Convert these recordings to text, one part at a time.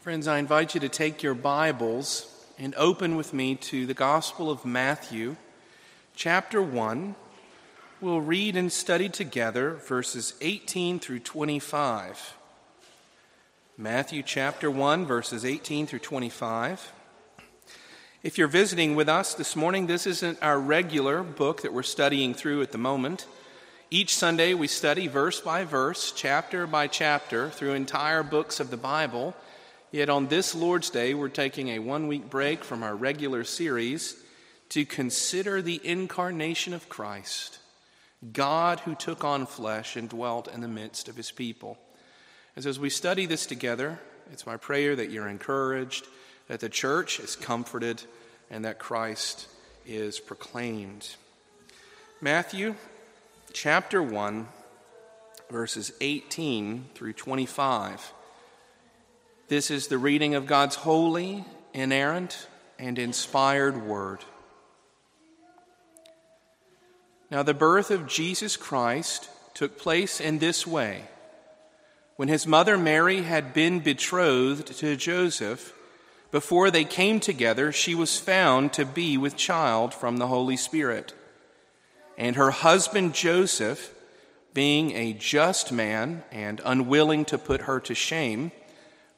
Friends, I invite you to take your Bibles and open with me to the Gospel of Matthew, chapter 1. We'll read and study together verses 18 through 25. Matthew chapter 1, verses 18 through 25. If you're visiting with us this morning, this isn't our regular book that we're studying through at the moment. Each Sunday, we study verse by verse, chapter by chapter, through entire books of the Bible. Yet on this Lord's Day, we're taking a one week break from our regular series to consider the incarnation of Christ, God who took on flesh and dwelt in the midst of his people. As, as we study this together, it's my prayer that you're encouraged, that the church is comforted, and that Christ is proclaimed. Matthew chapter 1, verses 18 through 25. This is the reading of God's holy, inerrant, and inspired word. Now, the birth of Jesus Christ took place in this way. When his mother Mary had been betrothed to Joseph, before they came together, she was found to be with child from the Holy Spirit. And her husband Joseph, being a just man and unwilling to put her to shame,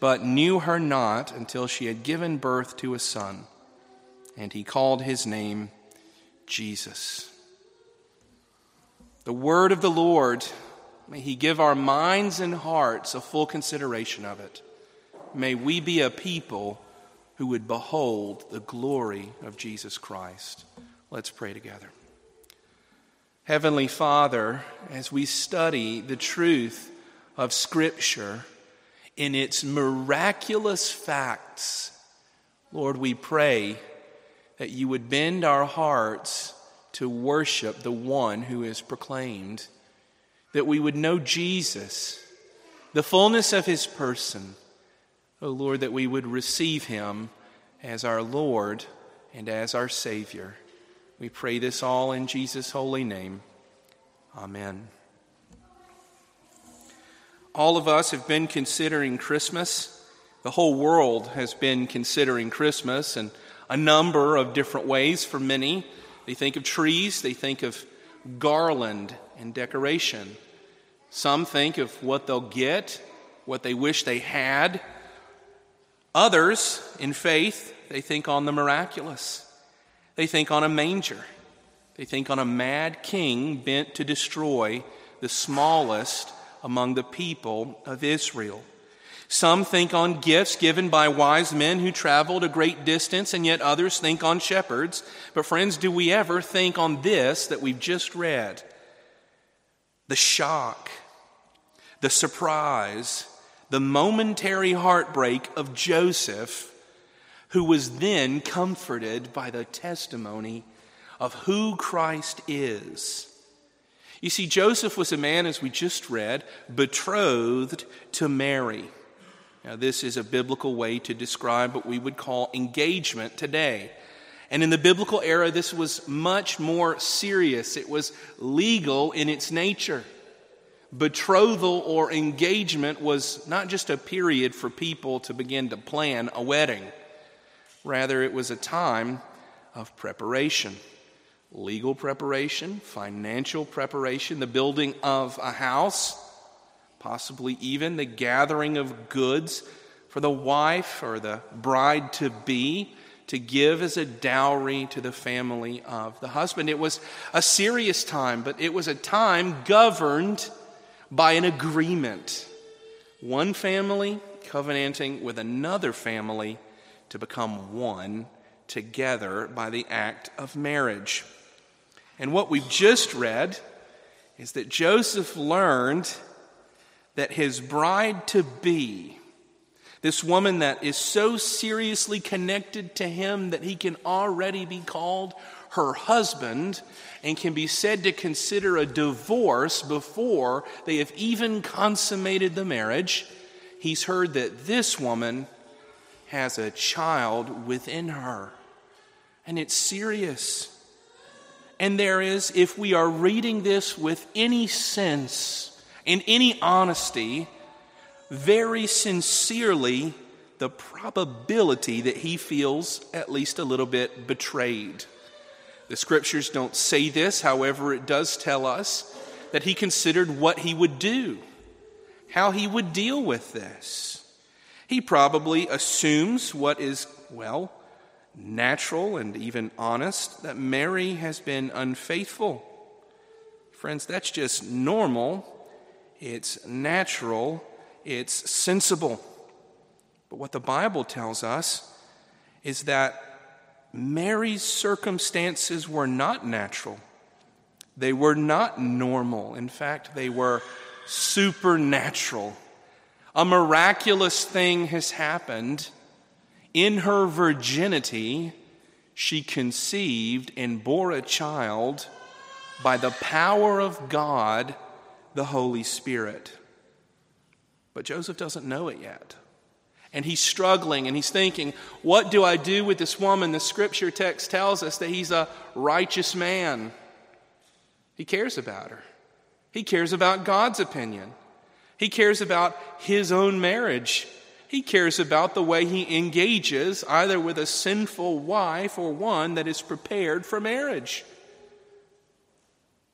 but knew her not until she had given birth to a son, and he called his name Jesus. The word of the Lord, may he give our minds and hearts a full consideration of it. May we be a people who would behold the glory of Jesus Christ. Let's pray together. Heavenly Father, as we study the truth of Scripture, in its miraculous facts, Lord, we pray that you would bend our hearts to worship the one who is proclaimed, that we would know Jesus, the fullness of his person. Oh Lord, that we would receive him as our Lord and as our Savior. We pray this all in Jesus' holy name. Amen. All of us have been considering Christmas. The whole world has been considering Christmas in a number of different ways for many. They think of trees, they think of garland and decoration. Some think of what they'll get, what they wish they had. Others, in faith, they think on the miraculous. They think on a manger. They think on a mad king bent to destroy the smallest among the people of Israel. Some think on gifts given by wise men who traveled a great distance, and yet others think on shepherds. But, friends, do we ever think on this that we've just read? The shock, the surprise, the momentary heartbreak of Joseph, who was then comforted by the testimony of who Christ is. You see, Joseph was a man, as we just read, betrothed to Mary. Now, this is a biblical way to describe what we would call engagement today. And in the biblical era, this was much more serious. It was legal in its nature. Betrothal or engagement was not just a period for people to begin to plan a wedding, rather, it was a time of preparation legal preparation, financial preparation, the building of a house, possibly even the gathering of goods for the wife or the bride to be to give as a dowry to the family of the husband. It was a serious time, but it was a time governed by an agreement. One family covenanting with another family to become one together by the act of marriage. And what we've just read is that Joseph learned that his bride to be, this woman that is so seriously connected to him that he can already be called her husband and can be said to consider a divorce before they have even consummated the marriage, he's heard that this woman has a child within her. And it's serious. And there is, if we are reading this with any sense and any honesty, very sincerely, the probability that he feels at least a little bit betrayed. The scriptures don't say this, however, it does tell us that he considered what he would do, how he would deal with this. He probably assumes what is, well, natural and even honest that Mary has been unfaithful. Friends, that's just normal, it's natural, it's sensible. But what the Bible tells us is that Mary's circumstances were not natural. They were not normal. In fact, they were supernatural. A miraculous thing has happened. In her virginity, she conceived and bore a child by the power of God, the Holy Spirit. But Joseph doesn't know it yet and he's struggling and he's thinking, What do I do with this woman? The scripture text tells us that he's a righteous man. He cares about her, he cares about God's opinion, he cares about his own marriage. He cares about the way he engages either with a sinful wife or one that is prepared for marriage.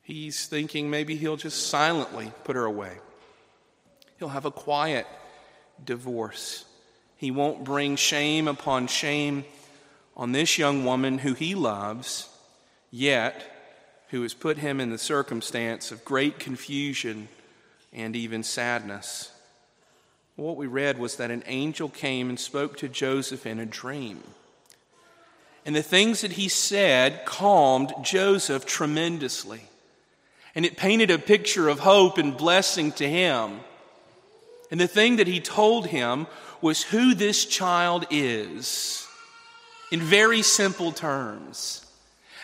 He's thinking maybe he'll just silently put her away. He'll have a quiet divorce. He won't bring shame upon shame on this young woman who he loves, yet who has put him in the circumstance of great confusion and even sadness. What we read was that an angel came and spoke to Joseph in a dream. And the things that he said calmed Joseph tremendously. And it painted a picture of hope and blessing to him. And the thing that he told him was who this child is in very simple terms.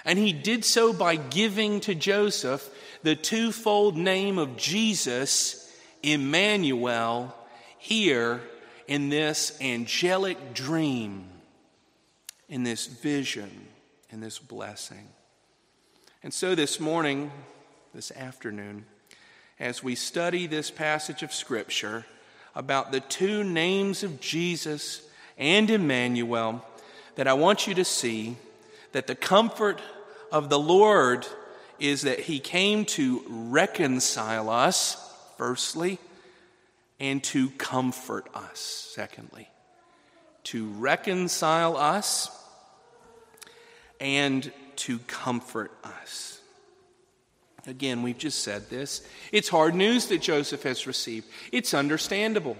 And he did so by giving to Joseph the twofold name of Jesus, Emmanuel, here in this angelic dream, in this vision, in this blessing. And so this morning, this afternoon, as we study this passage of Scripture, about the two names of Jesus and Emmanuel that I want you to see that the comfort of the Lord is that He came to reconcile us, firstly, and to comfort us, secondly. To reconcile us and to comfort us. Again, we've just said this. It's hard news that Joseph has received. It's understandable.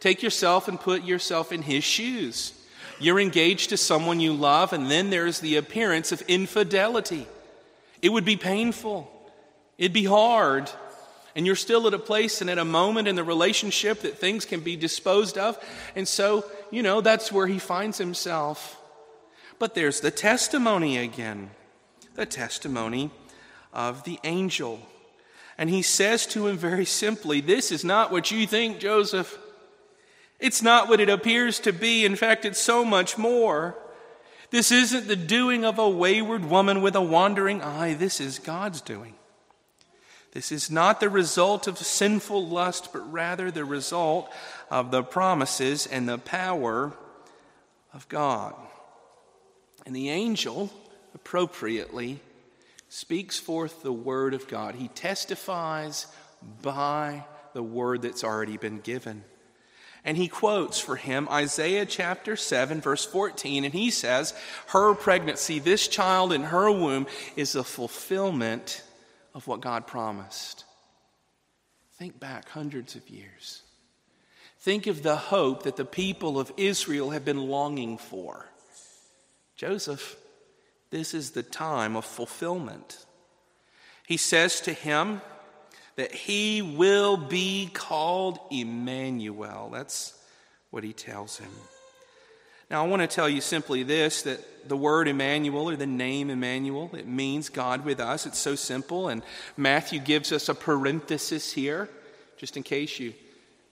Take yourself and put yourself in his shoes. You're engaged to someone you love, and then there's the appearance of infidelity. It would be painful, it'd be hard. And you're still at a place and at a moment in the relationship that things can be disposed of. And so, you know, that's where he finds himself. But there's the testimony again the testimony of the angel. And he says to him very simply, This is not what you think, Joseph. It's not what it appears to be. In fact, it's so much more. This isn't the doing of a wayward woman with a wandering eye. This is God's doing. This is not the result of sinful lust, but rather the result of the promises and the power of God. And the angel appropriately speaks forth the word of God. He testifies by the word that's already been given. And he quotes for him Isaiah chapter 7, verse 14, and he says, Her pregnancy, this child in her womb, is a fulfillment of what God promised. Think back hundreds of years. Think of the hope that the people of Israel have been longing for. Joseph, this is the time of fulfillment. He says to him that he will be called Emmanuel. That's what he tells him. Now, I want to tell you simply this that the word Emmanuel or the name Emmanuel, it means God with us. It's so simple. And Matthew gives us a parenthesis here, just in case you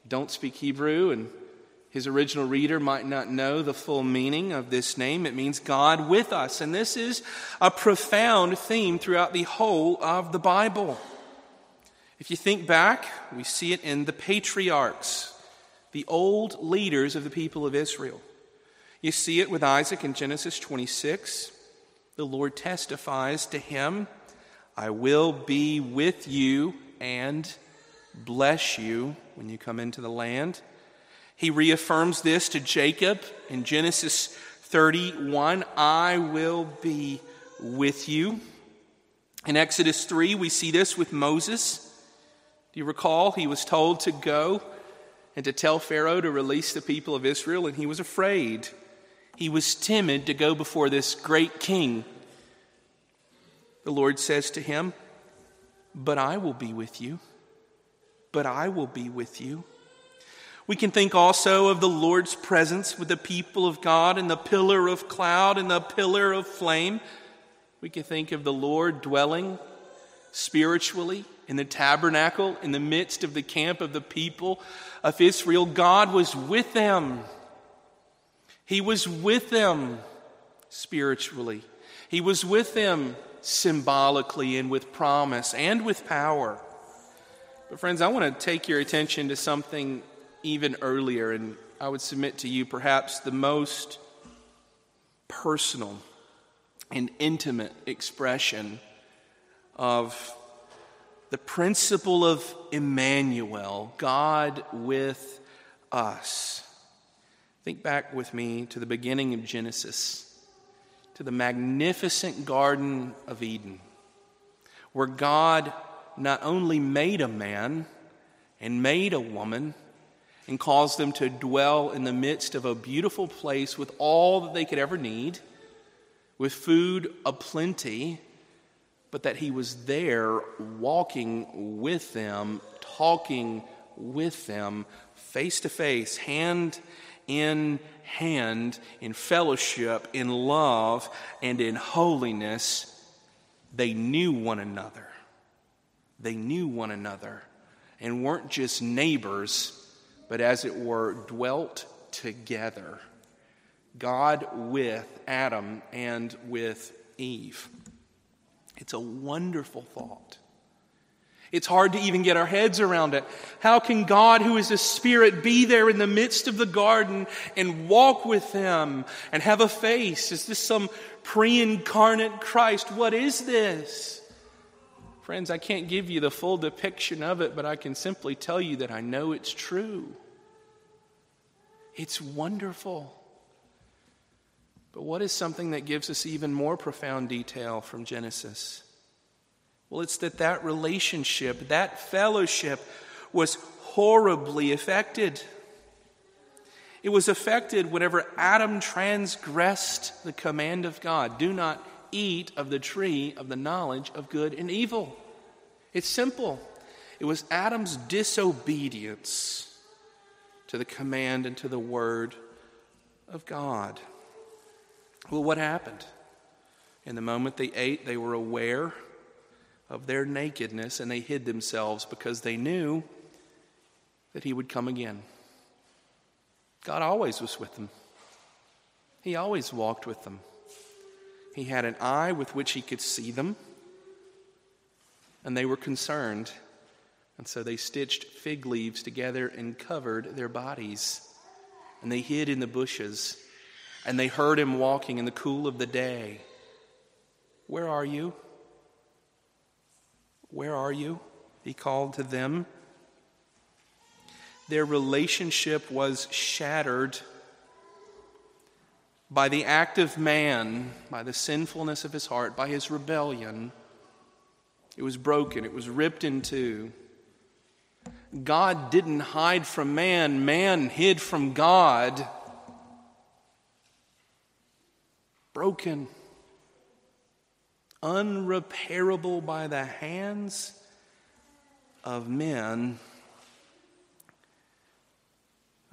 don't speak Hebrew and his original reader might not know the full meaning of this name. It means God with us. And this is a profound theme throughout the whole of the Bible. If you think back, we see it in the patriarchs, the old leaders of the people of Israel. You see it with Isaac in Genesis 26. The Lord testifies to him, I will be with you and bless you when you come into the land. He reaffirms this to Jacob in Genesis 31 I will be with you. In Exodus 3, we see this with Moses. Do you recall? He was told to go and to tell Pharaoh to release the people of Israel, and he was afraid. He was timid to go before this great king. The Lord says to him, But I will be with you. But I will be with you. We can think also of the Lord's presence with the people of God in the pillar of cloud and the pillar of flame. We can think of the Lord dwelling spiritually in the tabernacle in the midst of the camp of the people of Israel. God was with them. He was with them spiritually. He was with them symbolically and with promise and with power. But, friends, I want to take your attention to something even earlier, and I would submit to you perhaps the most personal and intimate expression of the principle of Emmanuel, God with us. Think back with me to the beginning of Genesis, to the magnificent Garden of Eden, where God not only made a man and made a woman, and caused them to dwell in the midst of a beautiful place with all that they could ever need, with food aplenty, but that he was there walking with them, talking with them, face to face, hand in hand, in fellowship, in love, and in holiness. They knew one another. They knew one another and weren't just neighbors but as it were, dwelt together. God with Adam and with Eve. It's a wonderful thought. It's hard to even get our heads around it. How can God, who is a spirit, be there in the midst of the garden and walk with them and have a face? Is this some pre incarnate Christ? What is this? Friends, I can't give you the full depiction of it, but I can simply tell you that I know it's true. It's wonderful. But what is something that gives us even more profound detail from Genesis? Well, it's that that relationship, that fellowship, was horribly affected. It was affected whenever Adam transgressed the command of God do not eat of the tree of the knowledge of good and evil. It's simple. It was Adam's disobedience to the command and to the word of God. Well, what happened? In the moment they ate, they were aware of their nakedness and they hid themselves because they knew that He would come again. God always was with them, He always walked with them. He had an eye with which he could see them, and they were concerned. And so they stitched fig leaves together and covered their bodies. And they hid in the bushes. And they heard him walking in the cool of the day. Where are you? Where are you? He called to them. their relationship was shattered by the act of man, by the sinfulness of his heart, by his rebellion. It was broken, it was ripped in two. God didn't hide from man, man hid from God. Broken, unrepairable by the hands of men.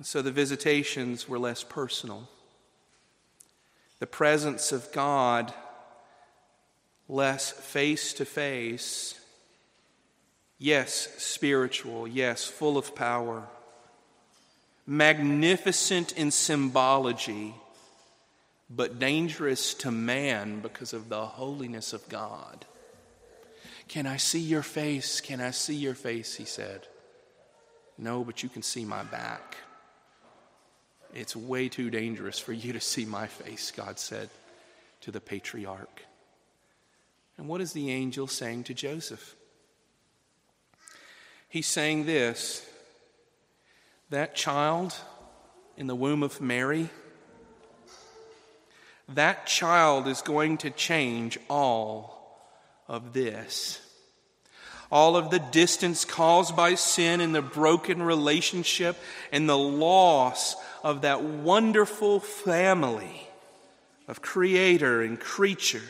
so the visitations were less personal. The presence of God less face to face Yes, spiritual. Yes, full of power. Magnificent in symbology, but dangerous to man because of the holiness of God. Can I see your face? Can I see your face? He said. No, but you can see my back. It's way too dangerous for you to see my face, God said to the patriarch. And what is the angel saying to Joseph? He's saying this that child in the womb of Mary, that child is going to change all of this. All of the distance caused by sin and the broken relationship and the loss of that wonderful family of creator and creature.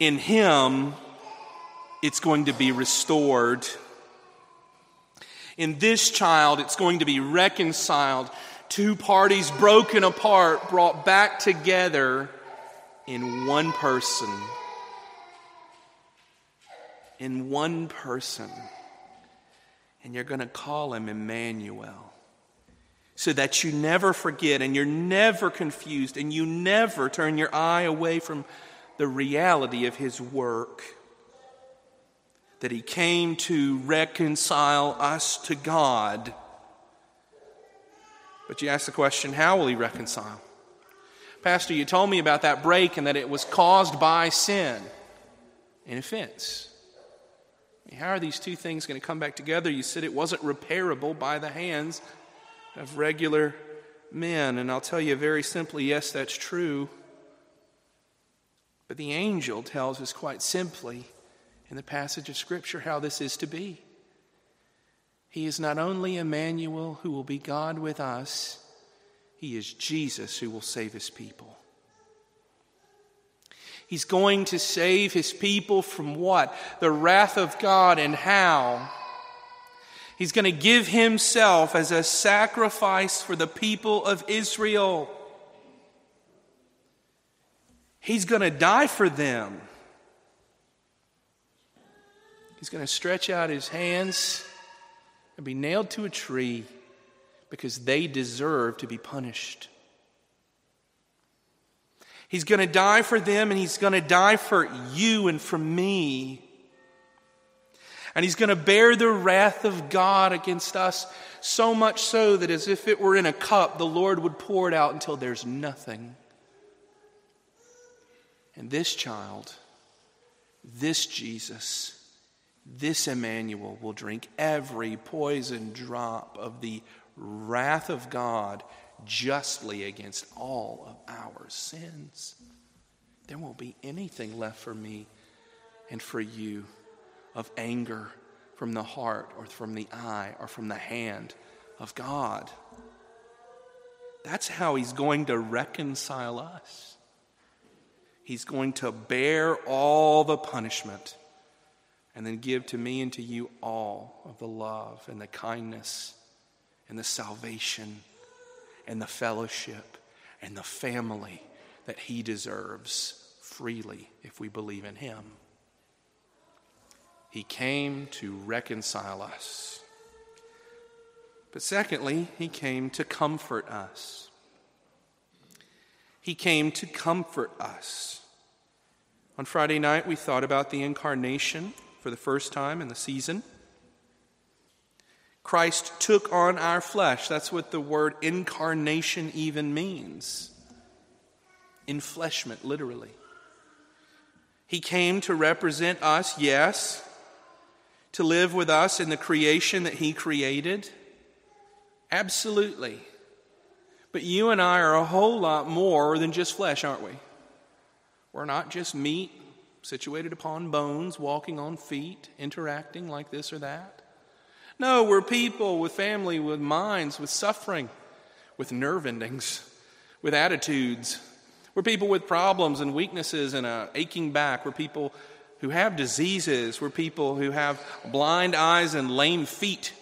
In Him, it's going to be restored. In this child, it's going to be reconciled. Two parties broken apart, brought back together in one person. In one person. And you're going to call him Emmanuel. So that you never forget and you're never confused and you never turn your eye away from the reality of his work that he came to reconcile us to God. But you ask the question how will he reconcile? Pastor, you told me about that break and that it was caused by sin and offense. How are these two things going to come back together? You said it wasn't repairable by the hands of regular men. And I'll tell you very simply yes, that's true. But the angel tells us quite simply in the passage of Scripture how this is to be. He is not only Emmanuel who will be God with us, he is Jesus who will save his people. He's going to save his people from what? The wrath of God and how? He's going to give himself as a sacrifice for the people of Israel. He's going to die for them. He's going to stretch out his hands and be nailed to a tree because they deserve to be punished. He's going to die for them and he's going to die for you and for me. And he's going to bear the wrath of God against us, so much so that as if it were in a cup, the Lord would pour it out until there's nothing. And this child, this Jesus, this Emmanuel will drink every poison drop of the wrath of God justly against all of our sins. There won't be anything left for me and for you of anger from the heart or from the eye or from the hand of God. That's how He's going to reconcile us. He's going to bear all the punishment and then give to me and to you all of the love and the kindness and the salvation and the fellowship and the family that he deserves freely if we believe in him. He came to reconcile us. But secondly, he came to comfort us. He came to comfort us. On Friday night, we thought about the incarnation for the first time in the season. Christ took on our flesh. That's what the word incarnation even means. Enfleshment, literally. He came to represent us, yes, to live with us in the creation that He created, Absolutely. But you and I are a whole lot more than just flesh, aren't we? We're not just meat situated upon bones, walking on feet, interacting like this or that. No, we're people with family, with minds, with suffering, with nerve endings, with attitudes. We're people with problems and weaknesses and a aching back. We're people who have diseases. We're people who have blind eyes and lame feet.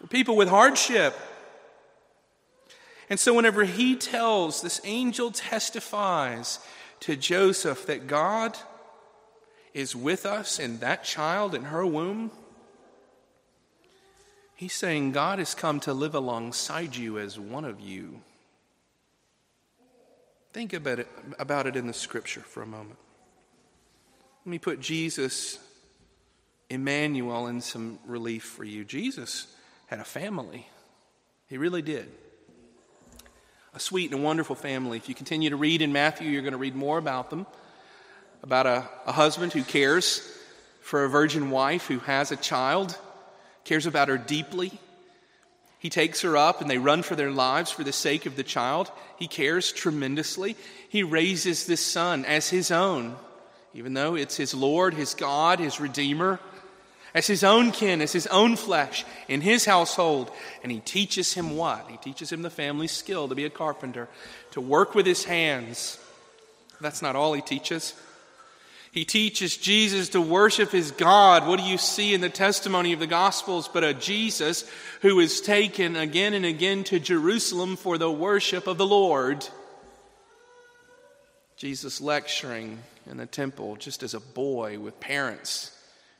We're people with hardship. And so, whenever he tells, this angel testifies to Joseph that God is with us in that child in her womb, he's saying God has come to live alongside you as one of you. Think about it, about it in the scripture for a moment. Let me put Jesus, Emmanuel, in some relief for you. Jesus had a family, he really did. A sweet and wonderful family. If you continue to read in Matthew, you're going to read more about them about a, a husband who cares for a virgin wife who has a child, cares about her deeply. He takes her up and they run for their lives for the sake of the child. He cares tremendously. He raises this son as his own even though it's his Lord, his God, his Redeemer, as his own kin, as his own flesh in his household. And he teaches him what? He teaches him the family skill to be a carpenter, to work with his hands. That's not all he teaches. He teaches Jesus to worship his God. What do you see in the testimony of the Gospels but a Jesus who is taken again and again to Jerusalem for the worship of the Lord? Jesus lecturing in the temple just as a boy with parents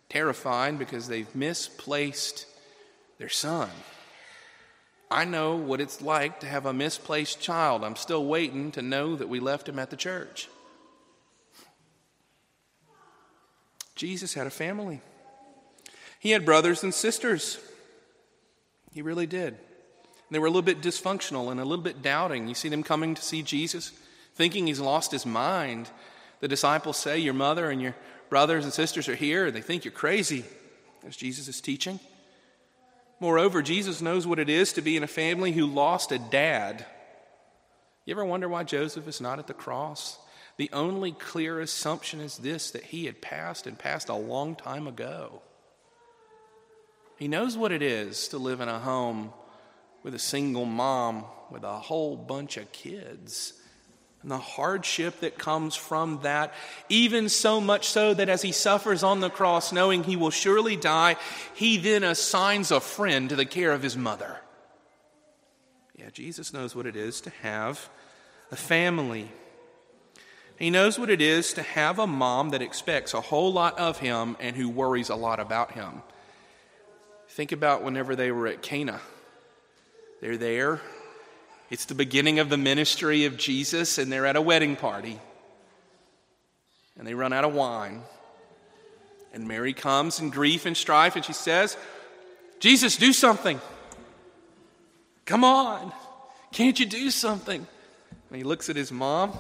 terrified because they've misplaced their son. I know what it's like to have a misplaced child. I'm still waiting to know that we left him at the church. Jesus had a family. He had brothers and sisters. He really did. They were a little bit dysfunctional and a little bit doubting. You see them coming to see Jesus thinking he's lost his mind. The disciples say, Your mother and your brothers and sisters are here, and they think you're crazy, as Jesus is teaching. Moreover, Jesus knows what it is to be in a family who lost a dad. You ever wonder why Joseph is not at the cross? The only clear assumption is this that he had passed and passed a long time ago. He knows what it is to live in a home with a single mom with a whole bunch of kids and the hardship that comes from that, even so much so that as he suffers on the cross, knowing he will surely die, he then assigns a friend to the care of his mother. Yeah, Jesus knows what it is to have a family. He knows what it is to have a mom that expects a whole lot of him and who worries a lot about him. Think about whenever they were at Cana. They're there, it's the beginning of the ministry of Jesus, and they're at a wedding party. And they run out of wine. And Mary comes in grief and strife, and she says, Jesus, do something. Come on. Can't you do something? And he looks at his mom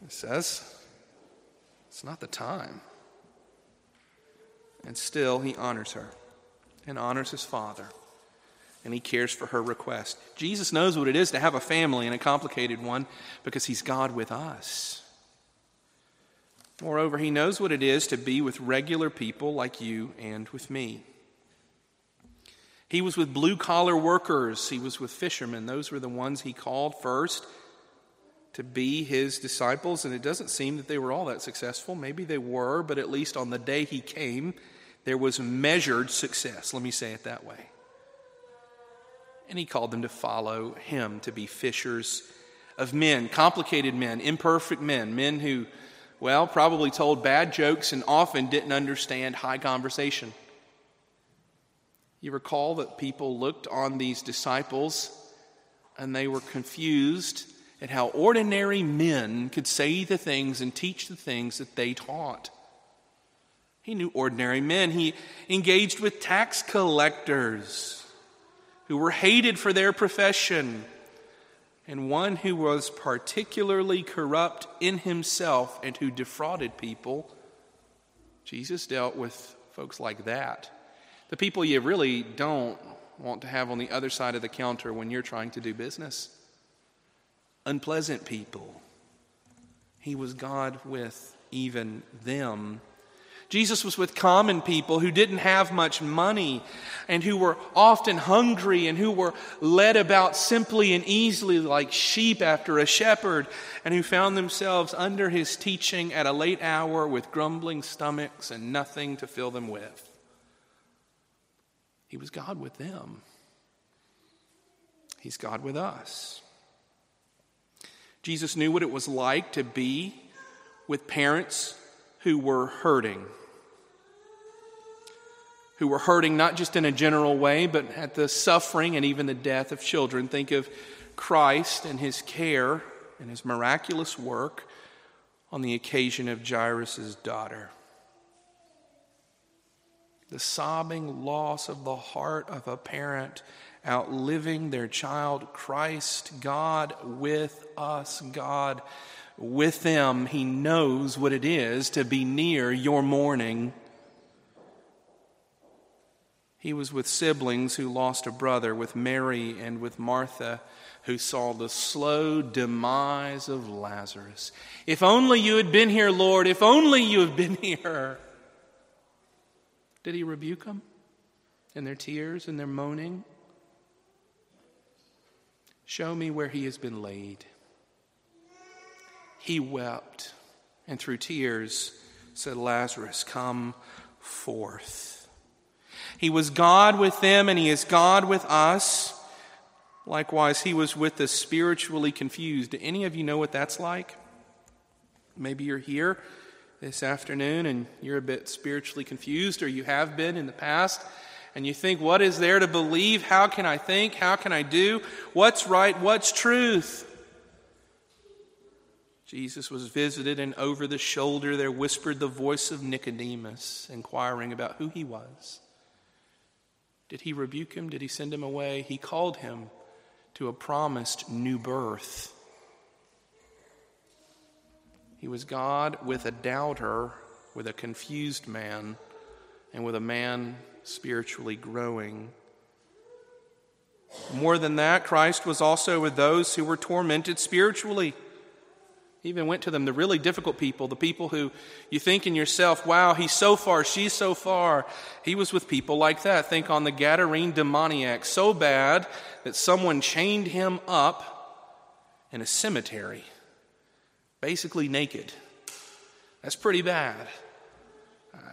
and says, It's not the time. And still, he honors her and honors his father and he cares for her request. Jesus knows what it is to have a family and a complicated one because he's God with us. Moreover, he knows what it is to be with regular people like you and with me. He was with blue collar workers, he was with fishermen. Those were the ones he called first to be his disciples, and it doesn't seem that they were all that successful. Maybe they were, but at least on the day he came, there was measured success. Let me say it that way and he called them to follow him, to be fishers of men, complicated men, imperfect men, men who, well, probably told bad jokes and often didn't understand high conversation. You recall that people looked on these disciples and they were confused at how ordinary men could say the things and teach the things that they taught. He knew ordinary men. He engaged with tax collectors who were hated for their profession, and one who was particularly corrupt in himself and who defrauded people. Jesus dealt with folks like that. The people you really don't want to have on the other side of the counter when you're trying to do business. Unpleasant people. He was God with even them. Jesus was with common people who didn't have much money and who were often hungry and who were led about simply and easily like sheep after a shepherd and who found themselves under his teaching at a late hour with grumbling stomachs and nothing to fill them with. He was God with them. He's God with us. Jesus knew what it was like to be with parents who were hurting. Who were hurting not just in a general way, but at the suffering and even the death of children. Think of Christ and his care and his miraculous work on the occasion of Jairus' daughter. The sobbing loss of the heart of a parent outliving their child, Christ, God with us, God with them. He knows what it is to be near your mourning. He was with siblings who lost a brother, with Mary and with Martha, who saw the slow demise of Lazarus. If only you had been here, Lord, if only you had been here. Did he rebuke them in their tears and their moaning? Show me where he has been laid. He wept and through tears said, Lazarus, come forth. He was God with them and he is God with us. Likewise, he was with the spiritually confused. Do any of you know what that's like? Maybe you're here this afternoon and you're a bit spiritually confused, or you have been in the past and you think, what is there to believe? How can I think? How can I do? What's right? What's truth? Jesus was visited, and over the shoulder there whispered the voice of Nicodemus, inquiring about who he was. Did he rebuke him? Did he send him away? He called him to a promised new birth. He was God with a doubter, with a confused man, and with a man spiritually growing. More than that, Christ was also with those who were tormented spiritually. He even went to them, the really difficult people, the people who you think in yourself, wow, he's so far, she's so far. He was with people like that. Think on the Gadarene demoniac, so bad that someone chained him up in a cemetery, basically naked. That's pretty bad.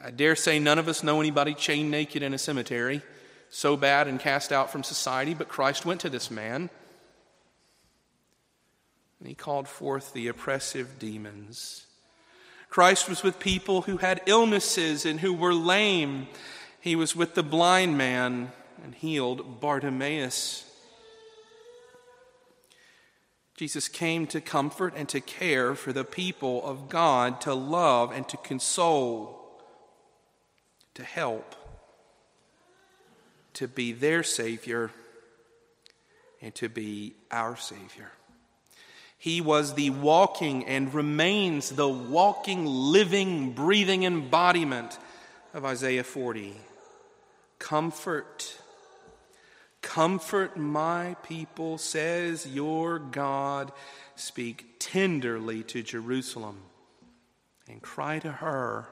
I dare say none of us know anybody chained naked in a cemetery, so bad and cast out from society, but Christ went to this man. And he called forth the oppressive demons. Christ was with people who had illnesses and who were lame. He was with the blind man and healed Bartimaeus. Jesus came to comfort and to care for the people of God, to love and to console to help, to be their Savior, and to be our Savior. He was the walking and remains the walking, living, breathing embodiment of Isaiah 40. Comfort, comfort my people, says your God. Speak tenderly to Jerusalem and cry to her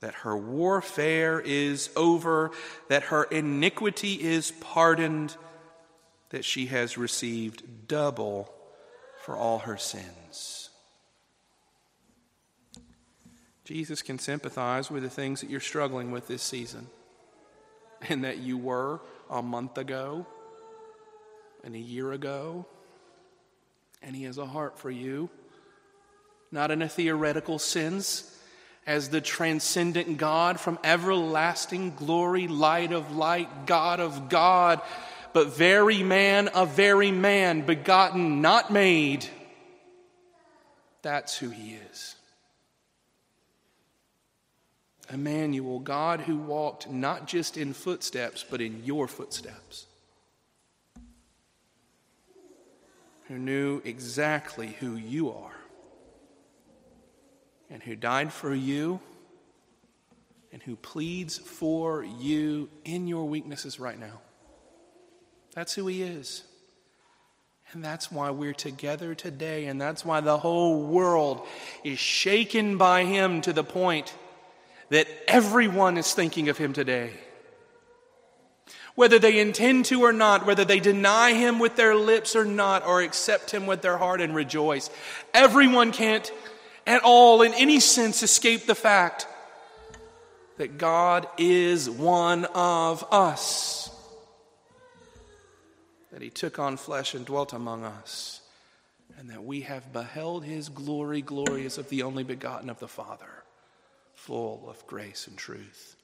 that her warfare is over, that her iniquity is pardoned, that she has received double for all her sins. Jesus can sympathize with the things that you're struggling with this season and that you were a month ago and a year ago. And He has a heart for you, not in a theoretical sense as the transcendent God from everlasting glory, light of light, God of God, but very man a very man, begotten, not made. That's who he is. Emmanuel, God who walked not just in footsteps, but in your footsteps. Who knew exactly who you are and who died for you and who pleads for you in your weaknesses right now. That's who He is. And that's why we're together today, and that's why the whole world is shaken by Him to the point that everyone is thinking of Him today. Whether they intend to or not, whether they deny Him with their lips or not, or accept Him with their heart and rejoice, everyone can't at all, in any sense, escape the fact that God is one of us that he took on flesh and dwelt among us, and that we have beheld his glory, glorious of the only begotten of the Father, full of grace and truth.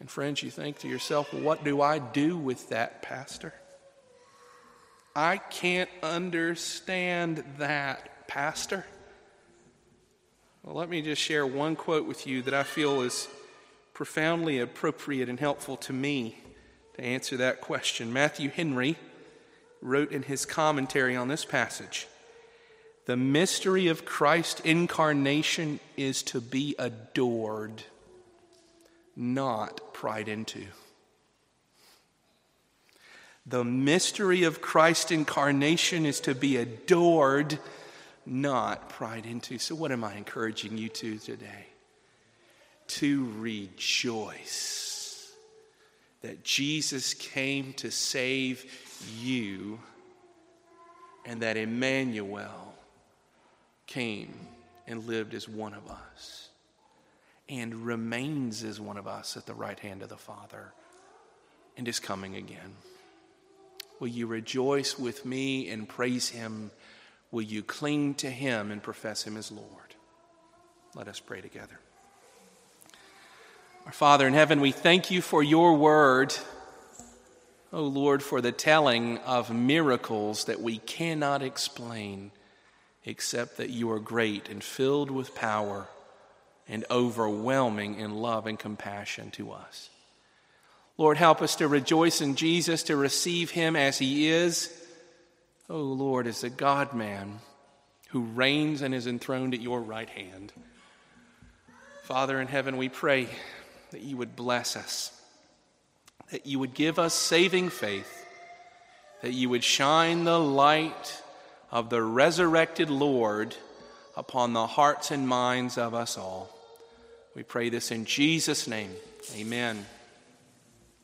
And friends, you think to yourself, well, what do I do with that, Pastor? I can't understand that, Pastor. Well, let me just share one quote with you that I feel is profoundly appropriate and helpful to me to answer that question. Matthew Henry wrote in his commentary on this passage The mystery of Christ's incarnation is to be adored, not pried into. The mystery of Christ's incarnation is to be adored, not pried into. So, what am I encouraging you to today? To rejoice that Jesus came to save you and that Emmanuel came and lived as one of us and remains as one of us at the right hand of the Father and is coming again. Will you rejoice with me and praise him? Will you cling to him and profess him as Lord? Let us pray together. Our Father in heaven, we thank you for your word. Oh Lord, for the telling of miracles that we cannot explain except that you are great and filled with power and overwhelming in love and compassion to us. Lord, help us to rejoice in Jesus, to receive him as he is. Oh Lord, as a God man who reigns and is enthroned at your right hand. Father in heaven, we pray that you would bless us, that you would give us saving faith, that you would shine the light of the resurrected Lord upon the hearts and minds of us all. We pray this in Jesus' name. Amen.